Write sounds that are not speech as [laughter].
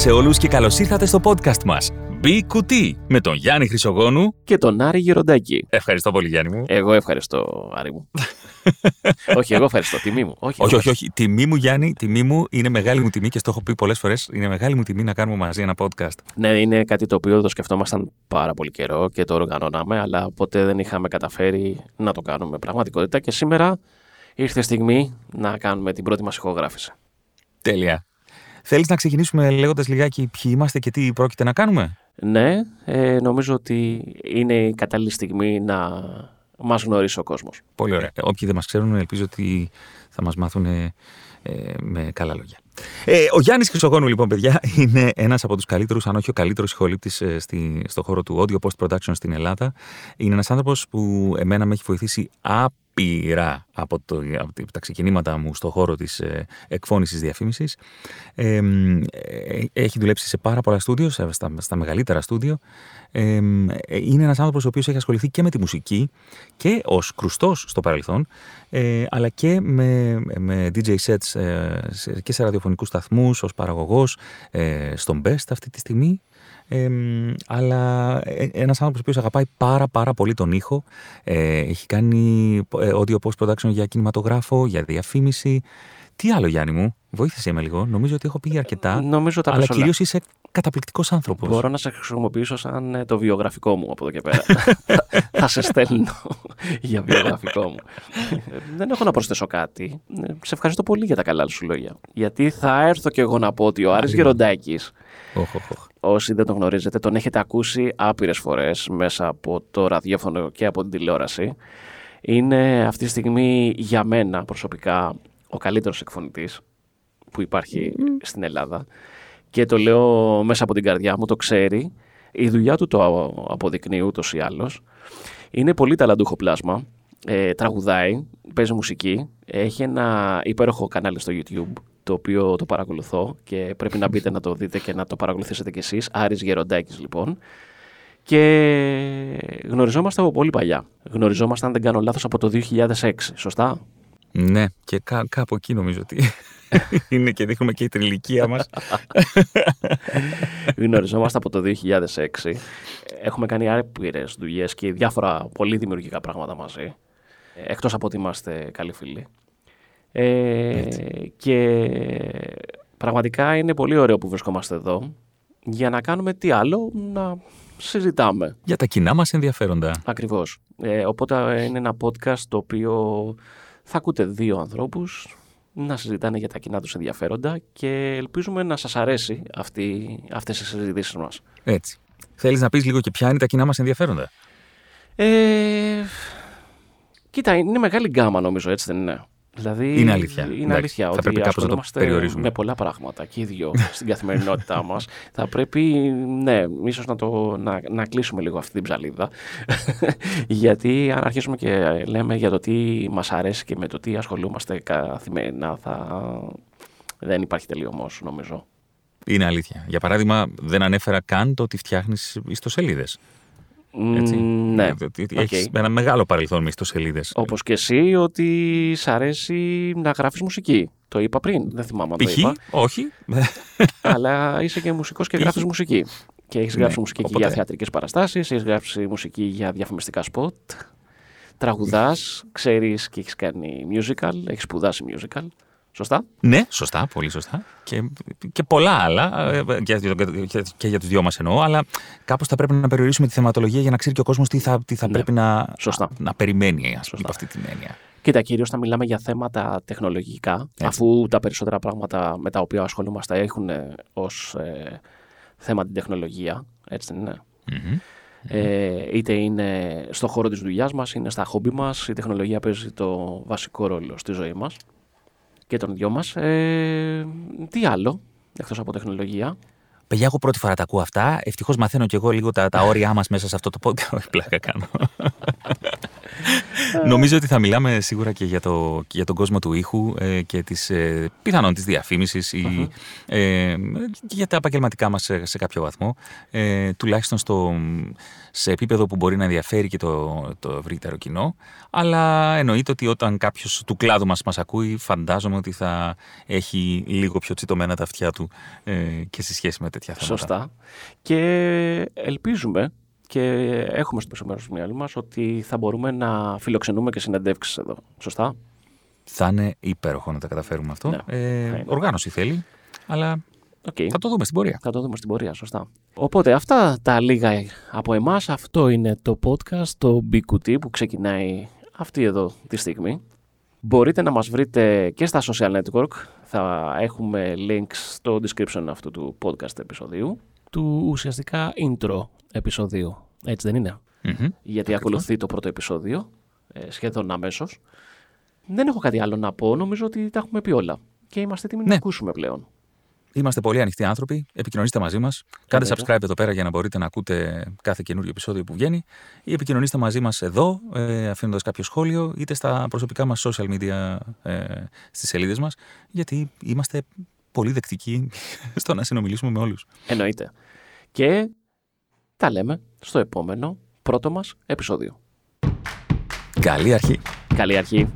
σε όλους και καλώς ήρθατε στο podcast μας. Μπει κουτί με τον Γιάννη Χρυσογόνου. και τον Άρη Γεροντάκη. Ευχαριστώ πολύ Γιάννη μου. Εγώ ευχαριστώ, Άρη μου. [laughs] όχι, εγώ ευχαριστώ. Τιμή μου. Όχι, όχι, εγώ όχι, όχι. Τιμή μου, Γιάννη, τιμή μου είναι μεγάλη μου τιμή και στο έχω πει πολλές φορές. Είναι μεγάλη μου τιμή να κάνουμε μαζί ένα podcast. Ναι, είναι κάτι το οποίο το σκεφτόμασταν πάρα πολύ καιρό και το οργανώναμε, αλλά ποτέ δεν είχαμε καταφέρει να το κάνουμε πραγματικότητα. Και σήμερα ήρθε η στιγμή να κάνουμε την πρώτη μας ηχογράφηση. Τέλεια. Θέλεις να ξεκινήσουμε λέγοντας λιγάκι ποιοι είμαστε και τι πρόκειται να κάνουμε; Ναι, ε, νομίζω ότι είναι η κατάλληλη στιγμή να μας γνωρίσει ο κόσμος. Πολύ ωραία. Ε, Όποιοι δεν μας ξέρουν, ελπίζω ότι θα μας μάθουν ε, ε, με καλά λόγια. Ε, ο Γιάννης Χρυσογόνου, λοιπόν, παιδιά, [laughs] είναι ένας από τους καλύτερους, αν όχι ο καλύτερος ηχολήπτης ε, στη, στον χώρο του audio post production στην Ελλάδα. Είναι ένας άνθρωπος που εμένα με έχει βοηθήσει άπειρα από, το, από τα ξεκινήματα μου στον χώρο της ε, εκφώνησης διαφήμισης. Ε, μ, ε, έχει δουλέψει σε πάρα πολλά στούντιο, σε- στα, στα μεγαλύτερα στούντιο. Ε, μ, ε, είναι ένας άνθρωπος ο οποίος έχει ασχοληθεί και με τη μουσική και ως κρουστός στο παρελθόν, ε, αλλά και με, με DJ sets ε, σε- και σε ραδιοφωνικούς σταθμούς, ως παραγωγός, ε, στον Best αυτή τη στιγμή. Ε, μ, αλλά ε, ένας άνθρωπος ο οποίος αγαπάει πάρα πάρα πολύ τον ήχο. Ε, έχει κάνει ε, audio post production για κινηματογράφο, για διαφήμιση. Τι άλλο Γιάννη μου, βοήθησε με λίγο. Νομίζω ότι έχω πει αρκετά. Νομίζω τα αλλά πες όλα. κυρίως είσαι καταπληκτικός άνθρωπος. Μπορώ να σε χρησιμοποιήσω σαν ε, το βιογραφικό μου από εδώ και πέρα. [laughs] θα σε στέλνω για βιογραφικό μου. Ε, Δεν έχω να προσθέσω κάτι. Ε, Σε ευχαριστώ πολύ για τα καλά σου λόγια. Γιατί θα έρθω και εγώ να πω ότι ο Άρης Γεροντάκης, Οχ, οχ, οχ. Όσοι δεν τον γνωρίζετε, τον έχετε ακούσει άπειρες φορές μέσα από το ραδιόφωνο και από την τηλεόραση. Είναι αυτή τη στιγμή για μένα προσωπικά ο καλύτερος εκφωνητής που υπάρχει στην Ελλάδα και το λέω μέσα από την καρδιά μου, το ξέρει. Η δουλειά του το αποδεικνύει ούτως ή άλλως. Είναι πολύ ταλαντούχο πλάσμα. Ε, τραγουδάει, παίζει μουσική. Έχει ένα υπέροχο κανάλι στο YouTube, το οποίο το παρακολουθώ και πρέπει να μπείτε να το δείτε και να το παρακολουθήσετε κι εσείς. Άρης Γεροντάκης λοιπόν. Και γνωριζόμαστε από πολύ παλιά. Γνωριζόμαστε, αν δεν κάνω λάθος, από το 2006. Σωστά; Ναι, και κά, κάπου εκεί νομίζω ότι [laughs] είναι και δείχνουμε και την ηλικία μας. [laughs] Γνωριζόμαστε από το 2006. Έχουμε κάνει άπειρες δουλειές και διάφορα πολύ δημιουργικά πράγματα μαζί. Εκτός από ότι είμαστε καλοί φίλοι. Ε, και πραγματικά είναι πολύ ωραίο που βρισκόμαστε εδώ για να κάνουμε τι άλλο, να συζητάμε. Για τα κοινά μας ενδιαφέροντα. Ακριβώς. Ε, οπότε είναι ένα podcast το οποίο θα ακούτε δύο ανθρώπους να συζητάνε για τα κοινά τους ενδιαφέροντα και ελπίζουμε να σας αρέσει αυτή, αυτές οι συζητήσεις μας. Έτσι. Θέλεις να πεις λίγο και ποια είναι τα κοινά μας ενδιαφέροντα; Ε, κοίτα, είναι μεγάλη γκάμα νομίζω, έτσι δεν είναι. Δηλαδή, Είναι αλήθεια. Είναι Εντάξει, αλήθεια θα ότι πρέπει κάπως να το ασχολούμαστε περιορίζουμε. με πολλά πράγματα και οι δύο [laughs] στην καθημερινότητά μας. Θα πρέπει, ναι, ίσως να, το, να, να κλείσουμε λίγο αυτή την ψαλίδα. [laughs] Γιατί αν αρχίσουμε και λέμε για το τι μας αρέσει και με το τι ασχολούμαστε καθημερινά, θα... δεν υπάρχει τελειωμός νομίζω. Είναι αλήθεια. Για παράδειγμα, δεν ανέφερα καν το ότι φτιάχνεις ιστοσελίδες. Έτσι. Μ, ναι, Ότι οκ. Έχεις ένα μεγάλο παρελθόν μες ιστοσελίδες. Όπως και εσύ ότι σ' αρέσει να γράφεις μουσική. Το είπα πριν, δεν θυμάμαι αν το Π.χ. είπα. όχι. [laughs] αλλά είσαι και μουσικός και Π.χ. γράφεις μουσική. Και έχεις Ναι, γράψει μουσική και οπότε- για θεατρικές παραστάσεις, έχεις γράψει μουσική για διαφημιστικά σποτ, τραγουδάς, [laughs] ξέρεις και έχεις κάνει musical, έχεις σπουδάσει musical. Σωστά; Ναι, σωστά, πολύ σωστά. Και, και πολλά άλλα, ε, και, και, και για τους δυο μας εννοώ, αλλά κάπως θα πρέπει να περιορίσουμε τη θεματολογία για να ξέρει και ο κόσμος τι θα, τι θα Ναι, πρέπει να, σωστά. να περιμένει, ας πούμε, Σωστά. από αυτή την έννοια. Κοίτα, κυρίως θα μιλάμε για θέματα τεχνολογικά, αφού τα περισσότερα πράγματα με τα οποία ασχολούμαστε έχουν ως θέμα την τεχνολογία. Έτσι δεν είναι; Μμμ. Ε, είτε είναι στο χώρο της δουλειάς μας, είναι στα χόμπι μας, η τεχνολογία παίζει το βασικό ρόλο στη ζωή μας και των δυο μας. Ε, τι άλλο, εκτός από τεχνολογία. Παιδιά, εγώ πρώτη φορά τα ακούω αυτά. Ευτυχώς μαθαίνω κι εγώ λίγο τα, τα όρια μας μέσα σε αυτό το podcast. Όχι, [laughs] πλάκα κάνω. Νομίζω ότι θα μιλάμε σίγουρα και για, το, για τον κόσμο του ήχου ε, και της, ε, πιθανόν της διαφήμισης ή, ε, για τα επαγγελματικά μας σε, σε κάποιο βαθμό. Ε, τουλάχιστον στο, σε επίπεδο που μπορεί να ενδιαφέρει και το, το ευρύτερο κοινό. Αλλά εννοείται ότι όταν κάποιος του κλάδου μας μας ακούει, φαντάζομαι ότι θα έχει λίγο πιο τσιτωμένα τα αυτιά του ε, και σε σχέση με τέτοια θέματα. Σωστά. Και ελπίζουμε και έχουμε στο μέρο του μυαλού μας ότι θα μπορούμε να φιλοξενούμε και συνεντεύξεις εδώ. Σωστά; Θα είναι υπέροχο να τα καταφέρουμε αυτό. Ναι, ε, θα είναι. οργάνωση θέλει, αλλά Okay. θα το δούμε στην πορεία. Θα το δούμε στην πορεία, σωστά. Οπότε αυτά τα λίγα από εμάς. Αυτό είναι το podcast, το BQT που ξεκινάει αυτή εδώ τη στιγμή. Μπορείτε να μας βρείτε και στα social network. Θα έχουμε links στο description αυτού του podcast επεισοδίου. Του ουσιαστικά intro επεισοδίου. Έτσι δεν είναι; Μμμ. Γιατί ακολουθεί το πρώτο επεισόδιο, ε, σχεδόν αμέσως. Δεν έχω κάτι άλλο να πω. Νομίζω ότι τα έχουμε πει όλα. Και είμαστε έτοιμοι να Ναι. ακούσουμε πλέον. Είμαστε πολύ ανοιχτοί άνθρωποι. Επικοινωνήστε μαζί μας. Κάντε Εννοείται. subscribe εδώ πέρα για να μπορείτε να ακούτε κάθε καινούριο επεισόδιο που βγαίνει. Ή επικοινωνήστε μαζί μας εδώ, ε, αφήνοντας κάποιο σχόλιο, είτε στα προσωπικά μας social media ε, στις σελίδες μας. Γιατί είμαστε πολύ δεκτικοί [laughs] στο να συνομιλήσουμε με όλους. Εννοείται. Και τα λέμε στο επόμενο πρώτο μας επεισόδιο. Καλή αρχή. Καλή αρχή.